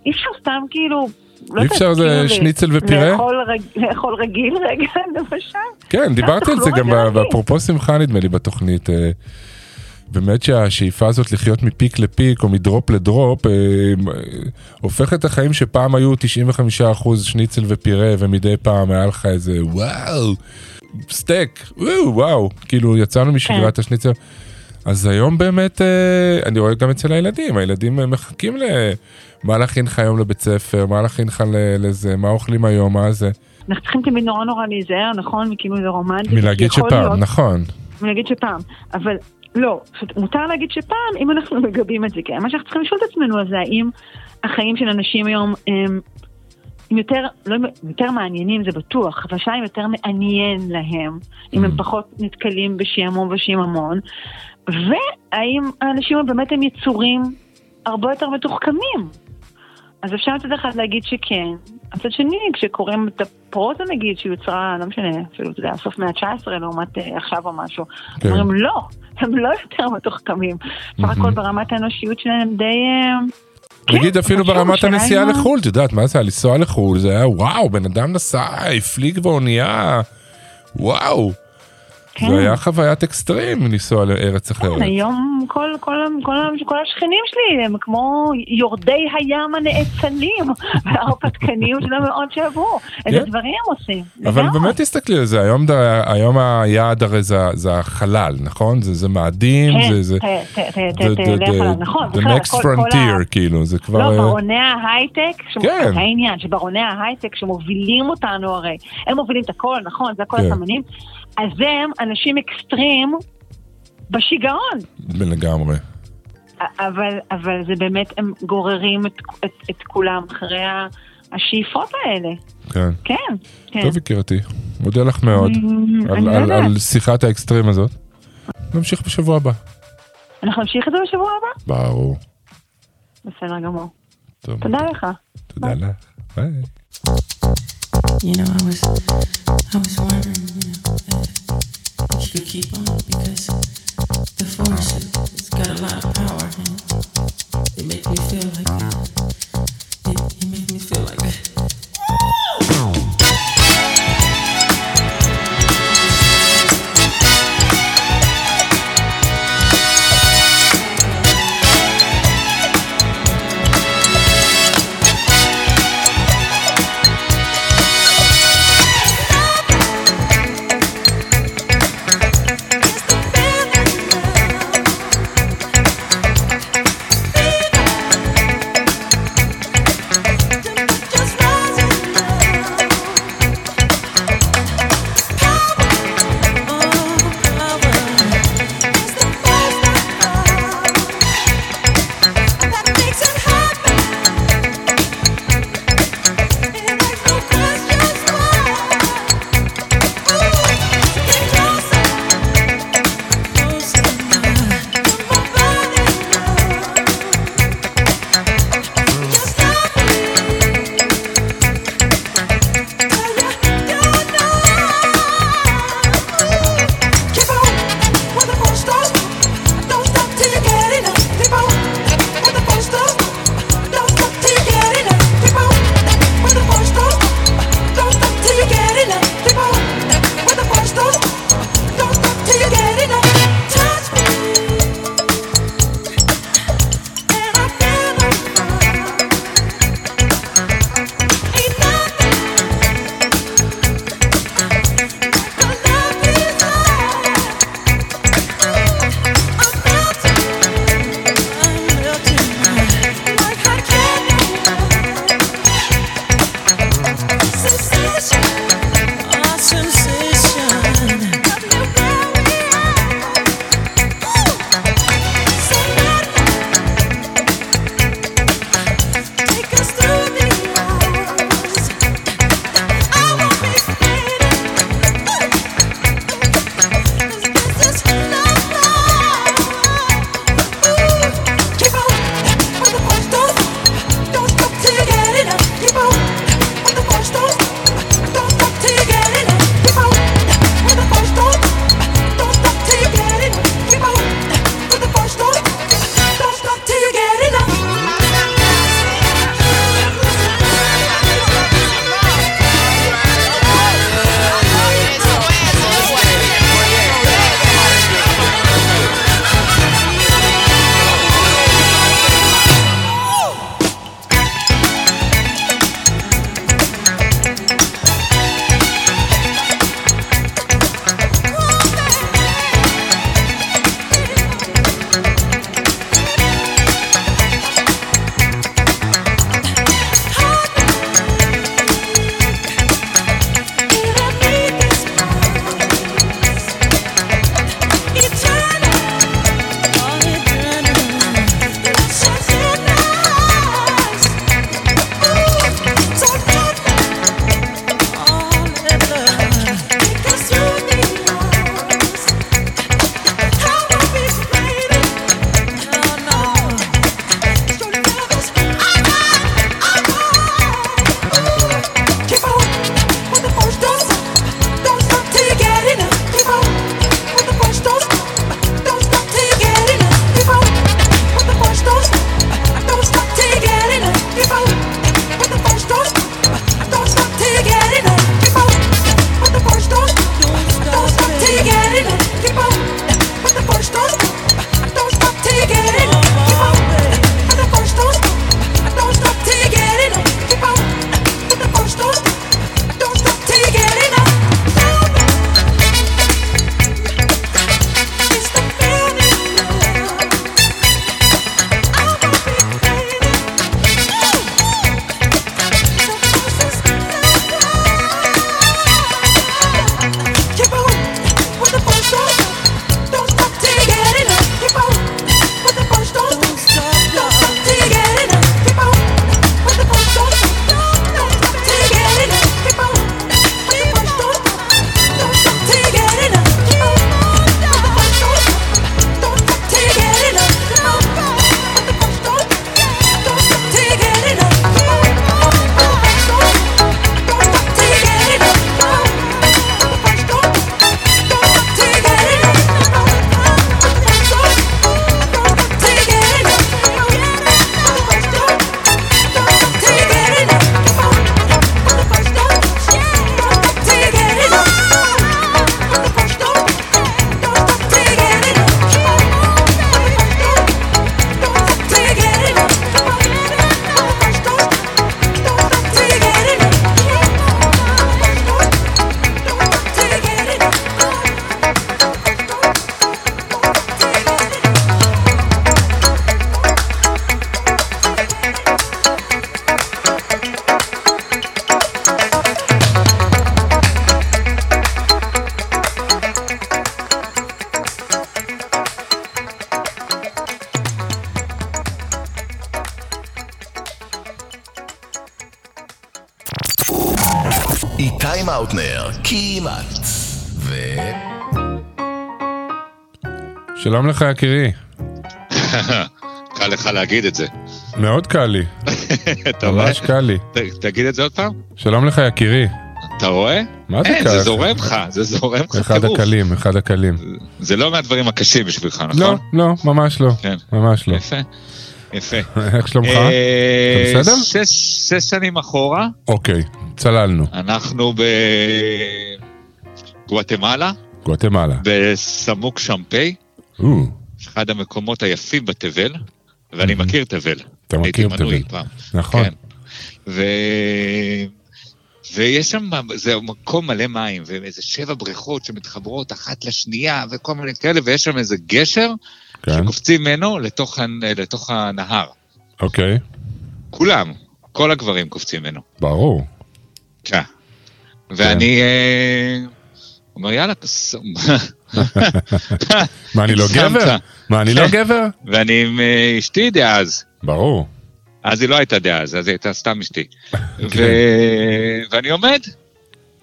אי אפשר סתם כאילו... לא אי אפשר זה שניצל ופירה? לאכול רגיל רגע, למשל. כן, דיברתי על זה גם אפרופו שמחה נדמה לי בתוכנית. אה, באמת שהשאיפה הזאת לחיות מפיק לפיק או מדרופ לדרופ אה, הופכת את החיים שפעם היו 95% שניצל ופירה ומדי פעם היה לך איזה וואו, סטייק, וואו, וואו, כאילו יצאנו משגרת כן. השניצל. אז היום באמת, אה, אני רואה גם אצל הילדים, הילדים אה, מחכים למה להכין לך היום לבית ספר, מה להכין לך ל- לזה, מה אוכלים היום, מה זה. אנחנו צריכים תמיד נורא נורא להיזהר, נכון? מכאילו זה רומנטי. מלהגיד שפעם, להיות- נכון. מלהגיד שפעם, אבל לא, מותר להגיד שפעם אם אנחנו מגבים את זה, כי מה שאנחנו צריכים לשאול את עצמנו זה האם החיים של אנשים היום הם, הם יותר, לא, יותר מעניינים זה בטוח, אבל השאלה אם יותר מעניין להם, אם הם Mm. פחות נתקלים בשעמום ושיממון, והאם האנשים הם באמת הם יצורים הרבה יותר מתוחכמים. אז אפשר מצד אחד להגיד שכן, מצד שני, כשקוראים את הפרוזה נגיד, שיוצרה, לא משנה, אפילו, אתה יודע, סוף מאה ה-19 לעומת אה, עכשיו או משהו, כן. אומרים לא, הם לא יותר מתוחכמים. סך הכל ברמת האנושיות שלהם הם די... אה, כן, נגיד אפילו ברמת הנסיעה לחו"ל, את יודעת מה זה היה לנסוע לחו"ל, זה היה וואו, בן אדם נסע, הפליג באונייה, וואו. כן. זה היה חוויית אקסטרים לנסוע לארץ אחרת. כן, היום כל, כל, כל, כל השכנים שלי הם כמו יורדי הים הנאצלים וההרפתקנים שלהם מאוד שעברו. איזה כן. דברים הם עושים. אבל לגמרי. באמת תסתכלי על זה, היום, ד- היום היעד הרי זה, זה החלל, נכון? זה, זה מאדים, כן, זה, זה, תלך עליו, נכון, the next כל- כל frontier, כאילו, זה כבר... לא, ברוני ההייטק, כן. העניין, שברוני ההייטק שמובילים אותנו הרי, הם מובילים את הכל, נכון, זה הכל כן. אז הם אנשים אקסטרים בשיגעון. לגמרי. אבל, אבל זה באמת, הם גוררים את, את, את כולם אחרי השאיפות האלה. כן. כן, כן. טוב יקירתי, מודה לך מאוד על, על. על שיחת האקסטרים הזאת. נמשיך בשבוע הבא. אנחנו נמשיך את זה בשבוע הבא? ברור. בסדר גמור. תודה לך. תודה לך. ביי. You know, I was, I was wondering, you know, if, if you could keep on because the force it, it's got a lot of power and it makes me feel like it, it makes me feel like שלום לך יקירי. קל לך להגיד את זה. מאוד קל לי, אתה רואה? ממש קל לי. תגיד את זה עוד פעם. שלום לך יקירי. אתה רואה? מה זה קל? זה זורם לך, זה זורם לך אחד. הקלים, אחד הקלים. זה לא מהדברים הקשים בשבילך, לא, נכון? לא, ממש לא. כן. ממש לא. יפה, יפה. איך שלומך? אה, אתה בסדר? שש שנים אחורה, אוקיי, צללנו. אנחנו בגואטמלה, גואטמלה. בסמוק שמפי, אחד המקומות היפים בתבל, ואני מהמם. מכיר תבל. אתה מכיר תבל. פעם. נכון. כן. ו... ויש שם, זה מקום מלא מים, ואיזה שבע בריכות שמתחברות אחת לשנייה, וכל מיני כאלה, ויש שם איזה גשר, כן, שקופצים ממנו לתוך, לתוך הנהר. אוקיי, כולם, כל הגברים קופצים ממנו. ברור. כן. ואני אה, אומר, יאללה, מה, אני לא. גבר? מה, אני לא גבר? ואני עם אה, אשתי דאז. ברור. אז היא לא הייתה דאז, אז היא הייתה סתם אשתי. כן. ואני עומד,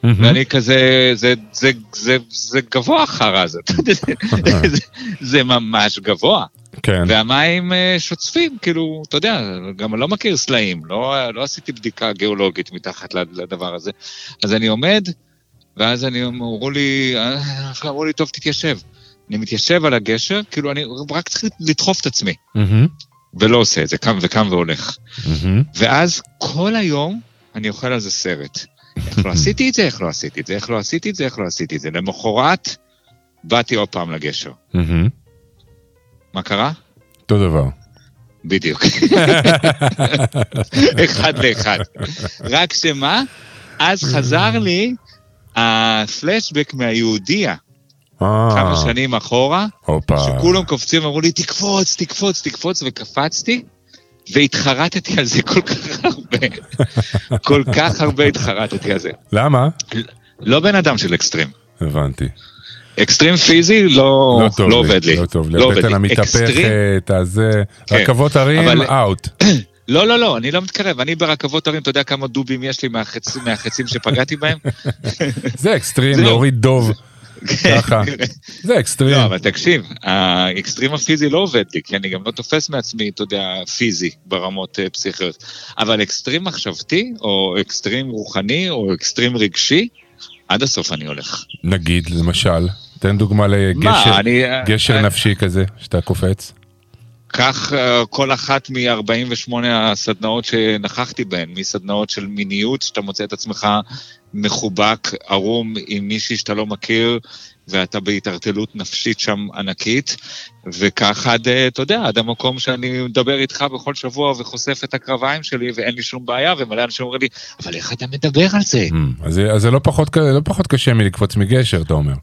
ואני כזה, זה, זה, זה, זה גבוה החרא הזה, זה, זה ממש גבוה. כן, והמים אה, שוצפים, כאילו, אתה יודע, גם לא מכיר סלעים, לא, לא עשיתי בדיקה גיאולוגית מתחת לד- לדבר הזה. אז אני עומד, ואז אני, אמרו לי, אה, אמרו לי, טוב, תתיישב. אני מתיישב על הגשר, כאילו, אני רק צריך לדחוף את עצמי, ולא עושה את זה, קם וקם והולך. ואז כל היום אני אוכל על זה סרט. איך לא עשיתי את זה, איך לא עשיתי את זה, איך לא עשיתי את זה, איך לא עשיתי את זה. למחרת, באתי עוד פעם לגשר. מה קרה? אותו דבר. בדיוק. אחד לאחד. רק שמה? אז חזר לי הפלשבק מהיהודיה, אה, כמה שנים אחורה, הופה. שכולם קופצים, אמרו לי, תקפוץ, תקפוץ, תקפוץ, וקפצתי, והתחרטתי על זה כל כך הרבה. כל כך הרבה התחרטתי על זה. למה? לא בן אדם של אקסטרים. הבנתי. אקסטרים פיזי לא, לא טוב לא עובד לי. לא טוב לי. לא הבטן לי. המתהפכת, הזה, כן. רכבות הרים, אבל- out. לא, לא, לא, אני לא מתקרב. אני ברכבות הרים, אתה יודע כמה דובים יש לי מהחצ... מהחצים שפגעתי בהם? זה אקסטרים. להוריד דוב. ככה. זה אקסטרים. לא, אבל תקשיב, האקסטרים הפיזי לא עובד לי, כי אני גם לא תופס מעצמי, אתה יודע, פיזי ברמות אה, פסיכיות. אבל אקסטרים מחשבתי, או אקסטרים רוחני, או אקסטרים רגשי, עד הסוף אני הולך. נגיד, למשל, תן דוגמה לגשר מה, אני... גשר אה, נפשי כזה, שאתה קופץ. כך אה, כל אחת מ-48 הסדנאות שנכחתי בהן, מסדנאות של מיניות, שאתה מוצא את עצמך מחובק, ערום עם מישהי שאתה לא מכיר, ואתה בהתערטלות נפשית שם ענקית, וכך עד, אה, אתה יודע, עד המקום שאני מדבר איתך בכל שבוע וחושף את הקרביים שלי, ואין לי שום בעיה, ומלא אנשים אומרים לי, אבל איך אתה מדבר על זה? Hmm, אז זה- לא לא פחות קשה מלקפוץ מגשר, אתה אומר.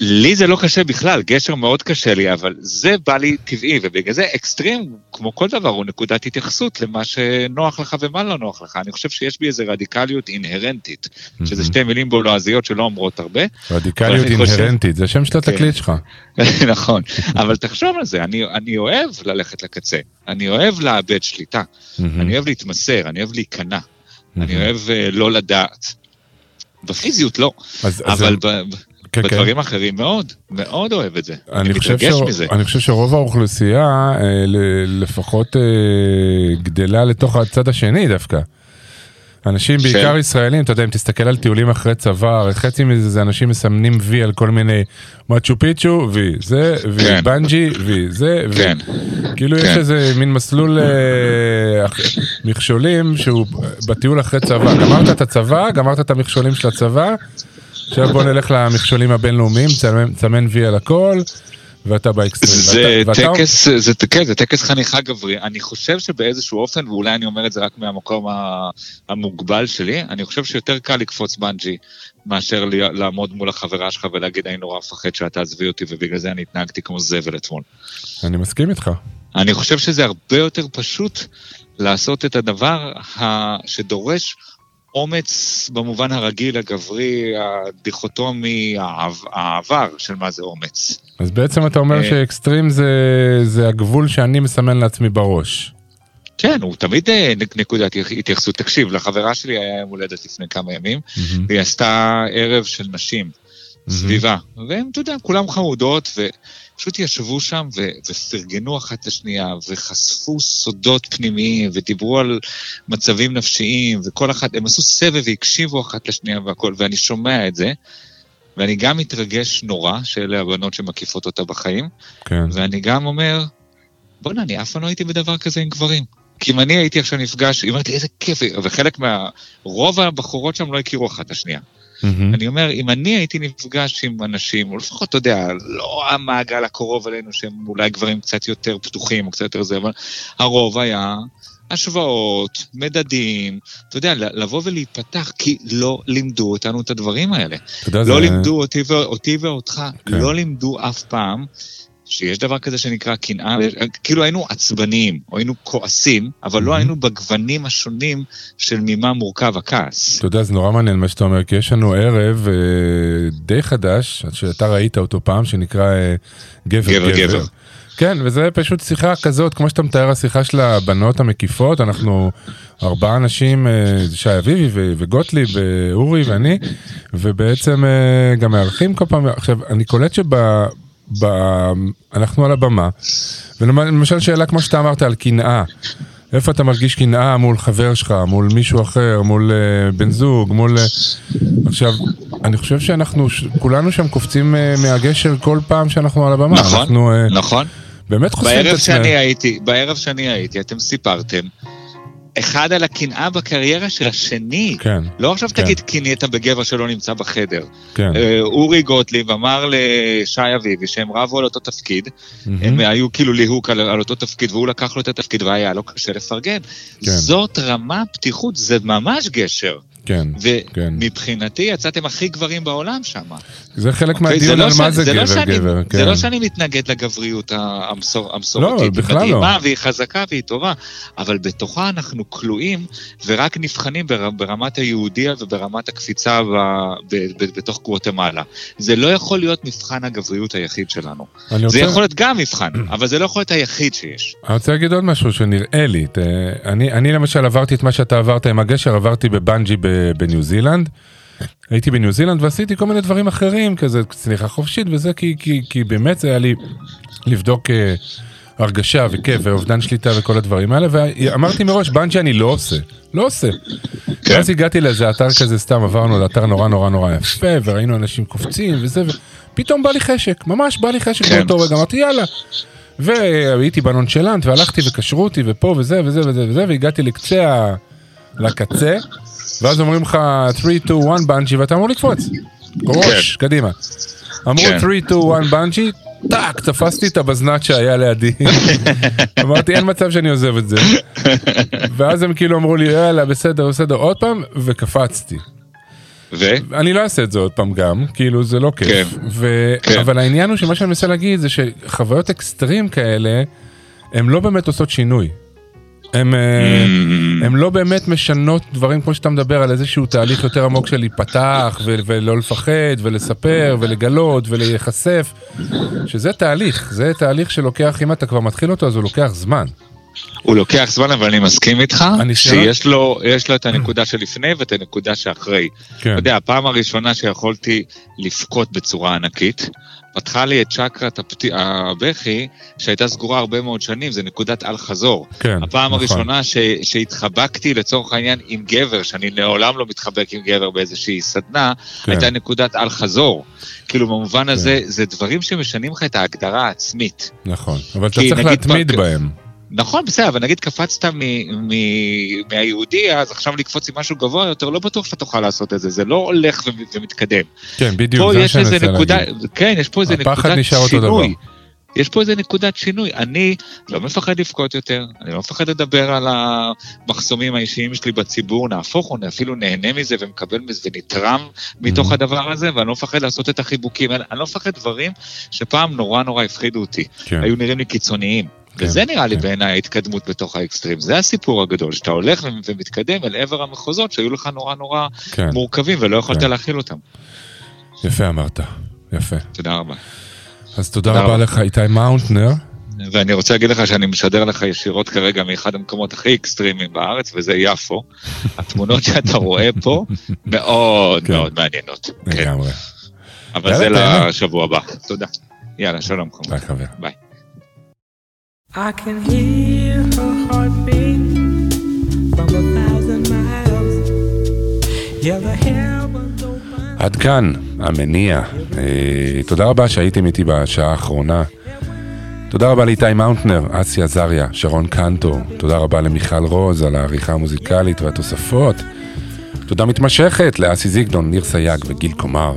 לי זה לא קשה בכלל, גשר מאוד קשה לי, אבל זה בא לי טבעי, ובגלל זה אקסטרים, כמו כל דבר, הוא נקודת התייחסות למה שנוח לך ומה לא נוח לך. אני חושב שיש בי איזו רדיקליות אינהרנטית, שזה שתי מילים בולעזיות שלא אומרות הרבה. רדיקליות אני חושב- אינהרנטית, זה שם של כן. התקליט שלך. נכון, אבל תחשוב על זה, אני, אני אוהב ללכת לקצה, אני אוהב לאבד שליטה, מהמם. אני אוהב להתמסר, אני אוהב להיכנע, אני מהמם. אוהב אה, לא לדעת. בפיזיות לא, אז- אז אבל זה- ב- כן, כן. בדברים אחרים מאוד, מאוד אוהב את זה. אני חושב, מתרגש ש... מזה. אני חושב שרוב האוכלוסייה אה, לפחות אה, גדלה לתוך הצד השני דווקא. אנשים, של- בעיקר ישראלים, אתה יודע, אם תסתכל על טיולים אחרי צבא, הרי חצי מזה זה אנשים מסמנים וי על כל מיני מצ'ו פיצ'ו, וי, זה, וי, כן. בנג'י, וי, זה, וי. כן. כאילו יש כן. איזה מין מסלול אה, מכשולים שהוא בטיול אחרי צבא. גמרת את הצבא, גמרת את המכשולים של הצבא, עכשיו בוא נלך למכשולים הבינלאומיים, צמן- וי על הכל, ואתה באקסטרים. זה ואתה- ואתה- טקס, זה, כן, זה טקס חניכה גברי. אני חושב שבאיזשהו אופן, ואולי אני אומר את זה רק מהמקום המוגבל שלי, אני חושב שיותר קל לקפוץ בנג'י מאשר לעמוד מול החברה שלך ולהגיד, אני נורא מפחד שאתה תעזבי אותי, ובגלל זה אני התנהגתי כמו זבל אתמול. אני מסכים איתך. אני חושב שזה הרבה יותר פשוט לעשות את הדבר שדורש אומץ במובן הרגיל, הגברי, הדיכוטומי, העב- העבר של מה זה אומץ. אז בעצם אתה אומר אה. שאקסטרים זה, זה הגבול שאני מסמן לעצמי בראש. כן, הוא תמיד אה, נק- נקודת התייחסות. תקשיב, לחברה שלי היה יום הולדת לפני כמה ימים, והיא עשתה ערב של נשים סביבה. והם, אתה יודע, כולם חמודות, ופשוט ישבו שם ו- ופרגנו אחת לשנייה, וחשפו סודות פנימיים, ודיברו על מצבים נפשיים, וכל אחת, הם עשו סבב והקשיבו אחת לשנייה והכל, ואני שומע את זה, ואני גם מתרגש נורא, שאלה הבנות שמקיפות אותה בחיים, כן. ואני גם אומר, בואנה, אני אף פעם לא הייתי בדבר כזה עם גברים. כי אם אני הייתי עכשיו נפגש, היא אומרת לי, איזה כיף, וחלק מה... רוב הבחורות שם לא הכירו אחת את השנייה. מהמם, אני אומר, אם אני הייתי נפגש עם אנשים, או לפחות, אתה יודע, לא המעגל הקרוב אלינו, שהם אולי גברים קצת יותר פתוחים, או קצת יותר זה, אבל הרוב היה השוואות, מדדים, אתה יודע, לבוא ולהיפתח, כי לא לימדו אותנו את הדברים האלה. לא זה- לימדו אותי, ו- אותי ואותך, כן. לא לימדו אף פעם שיש דבר כזה שנקרא קנאה, כאילו היינו עצבניים, או היינו כועסים, אבל לא. היינו בגוונים השונים של ממה מורכב הכעס. אתה יודע, זה נורא מעניין מה שאתה אומר, כי יש לנו ערב אה, די חדש, שאתה ראית אותו פעם, שנקרא אה, גבר גבר, גבר. גבר. כן, וזה פשוט שיחה כזאת, כמו שאתה מתאר, השיחה של הבנות המקיפות, אנחנו ארבעה אנשים, אה, שי אביבי וגוטליב, ואורי ואני, ובעצם גם מארחים כל פעם, עכשיו, אני קולט שב... ב... אנחנו על הבמה, ולמשל שאלה כמו שאתה אמרת על קנאה, איפה אתה מרגיש קנאה מול חבר שלך, מול מישהו אחר, מול uh, בן זוג, מול... Uh... עכשיו, אני חושב שאנחנו, ש... כולנו שם קופצים uh, מהגשר כל פעם שאנחנו על הבמה. נכון, אנחנו uh, נכון. באמת חושפים את בערב עצמנו. שאני הייתי, בערב שאני הייתי, אתם סיפרתם, אחד על הקנאה בקריירה של השני. כן, לא עכשיו כן. תגיד קינאת בגבר שלא נמצא בחדר. כן. אה, אורי גוטליב אמר לשי אביבי שהם רבו על אותו תפקיד, מהמם. הם היו כאילו ליהוק על, על אותו תפקיד, והוא לקח לו את התפקיד והיה לו קשה לפרגן. כן. זאת רמה פתיחות, זה ממש גשר. כן, כן. ומבחינתי יצאתם הכי גברים בעולם שם. זה חלק אוקיי? מהדיון לא על מה ש- זה לא גבר שאני- גבר. זה כן. לא שאני מתנגד לגבריות המסור, המסורתית, לא, בכלל היא מדהימה לא. והיא חזקה והיא טובה, אבל בתוכה אנחנו כלואים ורק נבחנים בר, ברמת היהודיה וברמת הקפיצה ב, ב, ב, בתוך גואטמלה. זה לא יכול להיות מבחן הגבריות היחיד שלנו. אני זה רוצה- יכול להיות גם מבחן, אבל זה לא יכול להיות היחיד שיש. אני רוצה להגיד עוד משהו שנראה לי, ת- אני, אני למשל עברתי את מה שאתה עברת עם הגשר, עברתי בבנג'י בניו זילנד. הייתי בניו זילנד ועשיתי כל מיני דברים אחרים, כזה צניחה חופשית וזה, כי, כי, כי באמת זה היה לי לבדוק אה, הרגשה וכיף ואובדן שליטה וכל הדברים האלה, ואמרתי מראש, בנג'י אני לא עושה, לא עושה. כן. ואז הגעתי לאיזה אתר כזה, סתם עברנו לאתר נורא נורא נורא יפה, וראינו אנשים קופצים וזה, ופתאום בא לי חשק, ממש בא לי חשק כן. באותו רגע, אמרתי יאללה. והייתי בנונשלנט והלכתי וקשרו אותי ופה וזה וזה וזה וזה והגעתי לקצה. לקצה ואז אומרים לך 3, 2, 1 בנג'י ואתה אמור לקפוץ. ראש, קדימה. אמרו כן. 3, 2, 1 בנג'י, טאק, תפסתי את הבזנט שהיה לידי. אמרתי אין מצב שאני עוזב את זה. ואז הם כאילו אמרו לי יאללה בסדר בסדר עוד פעם וקפצתי. ו? אני לא אעשה את זה עוד פעם גם, כאילו זה לא כיף. כן. ו... כן. אבל העניין הוא שמה שאני מנסה להגיד זה שחוויות אקסטרים כאלה, הן לא באמת עושות שינוי. הן Mm. הן לא באמת משנות דברים כמו שאתה מדבר על איזשהו תהליך יותר עמוק של להיפתח ו- ולא לפחד ולספר ולגלות ולהיחשף, שזה תהליך, זה תהליך שלוקח, אם אתה כבר מתחיל אותו אז הוא לוקח זמן. הוא לוקח זמן, אבל אני מסכים איתך, הניסיון- שיש לו, יש לו את הנקודה שלפני ואת הנקודה שאחרי. כן, אתה יודע, הפעם הראשונה שיכולתי לבכות בצורה ענקית, פתחה לי את צ'קרת הפת... הבכי, שהייתה סגורה הרבה מאוד שנים, זה נקודת אל-חזור. כן, הפעם נכון. הראשונה ש... שהתחבקתי לצורך העניין עם גבר, שאני לעולם לא מתחבק עם גבר באיזושהי סדנה, כן. הייתה נקודת אל-חזור. כאילו במובן הזה, זה דברים שמשנים לך את ההגדרה העצמית. נכון, אבל אתה צריך נגיד להתמיד פארק- בהם. נכון, בסדר, אבל נגיד קפצת מ- מ- מהיהודי, אז עכשיו לקפוץ עם משהו גבוה יותר, לא בטוח שאתה תוכל לעשות את זה, זה לא הולך ו- ומתקדם. כן, בדיוק, זה מה שאני מנסה נקודה, להגיד. כן, יש פה איזה נקודת שינוי. יש פה איזה נקודת שינוי. אני לא מפחד לבכות יותר, אני לא מפחד לדבר על המחסומים האישיים שלי בציבור, נהפוך הוא, אני אפילו נהנה מזה ומקבל מזה ונתרם מתוך Mhm. הדבר הזה, ואני לא מפחד לעשות את החיבוקים האלה. אני לא מפחד דברים שפעם נורא נורא הפחידו אותי. כן. היו נראים לי קיצוניים. כן, וזה נראה לי כן. בעיניי ההתקדמות בתוך האקסטרים. זה הסיפור הגדול, שאתה הולך ומתקדם אל עבר המחוזות שהיו לך נורא נורא כן, מורכבים ולא יכולת כן. להכיל אותם. יפה אמרת, יפה. תודה רבה. אז תודה תודה רבה רבה. לך איתי מאונטנר, ואני רוצה להגיד לך שאני משדר לך ישירות כרגע מאחד המקומות הכי אקסטרימיים בארץ, וזה יפו. התמונות שאתה רואה פה מאוד כן. מאוד מעניינות. כן. לגמרי. אבל זה. לשבוע הבא. תודה. יאללה, שלום. ביי חבר. ביי. עד כאן, המניע. אה, תודה רבה שהייתם איתי בשעה האחרונה. תודה רבה לאיתי מאונטנר, אסי עזריה, שרון קנטו. תודה רבה למיכל רוז על העריכה המוזיקלית והתוספות. תודה מתמשכת לאסי זיגדון, ניר סייג וגיל קומר.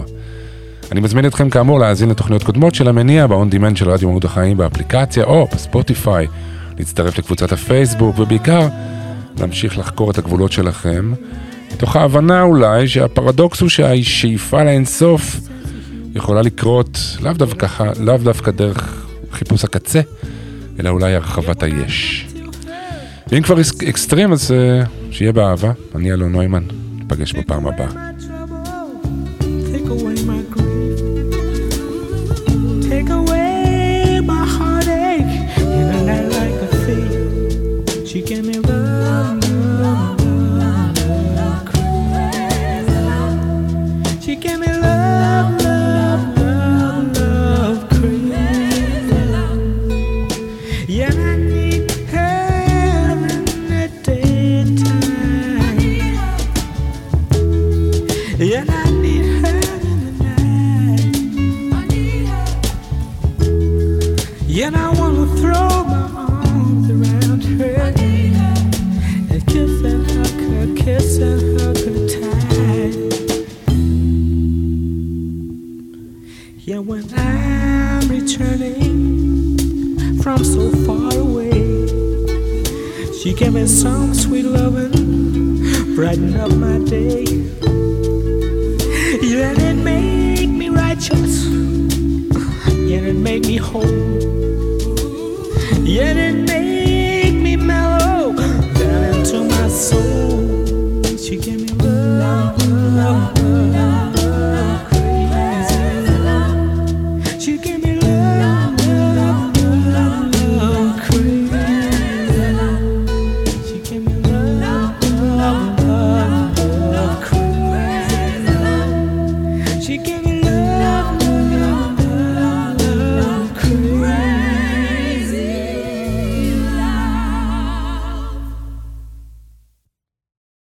אני מזמין אתכם כאמור להאזין לתוכניות קודמות של המניע ב-on demand של רדיו מהות החיים באפליקציה או בספוטיפיי, להצטרף לקבוצת הפייסבוק ובעיקר להמשיך לחקור את הגבולות שלכם, מתוך ההבנה אולי שהפרדוקס הוא שהשאיפה לאינסוף יכולה לקרות לאו דווקא, לאו דווקא דרך חיפוש הקצה, אלא אולי הרחבת היש. ואם כבר אקס- אקסטרים אז uh, שיהיה באהבה, אני אלון נוימן, ניפגש בפעם הבאה.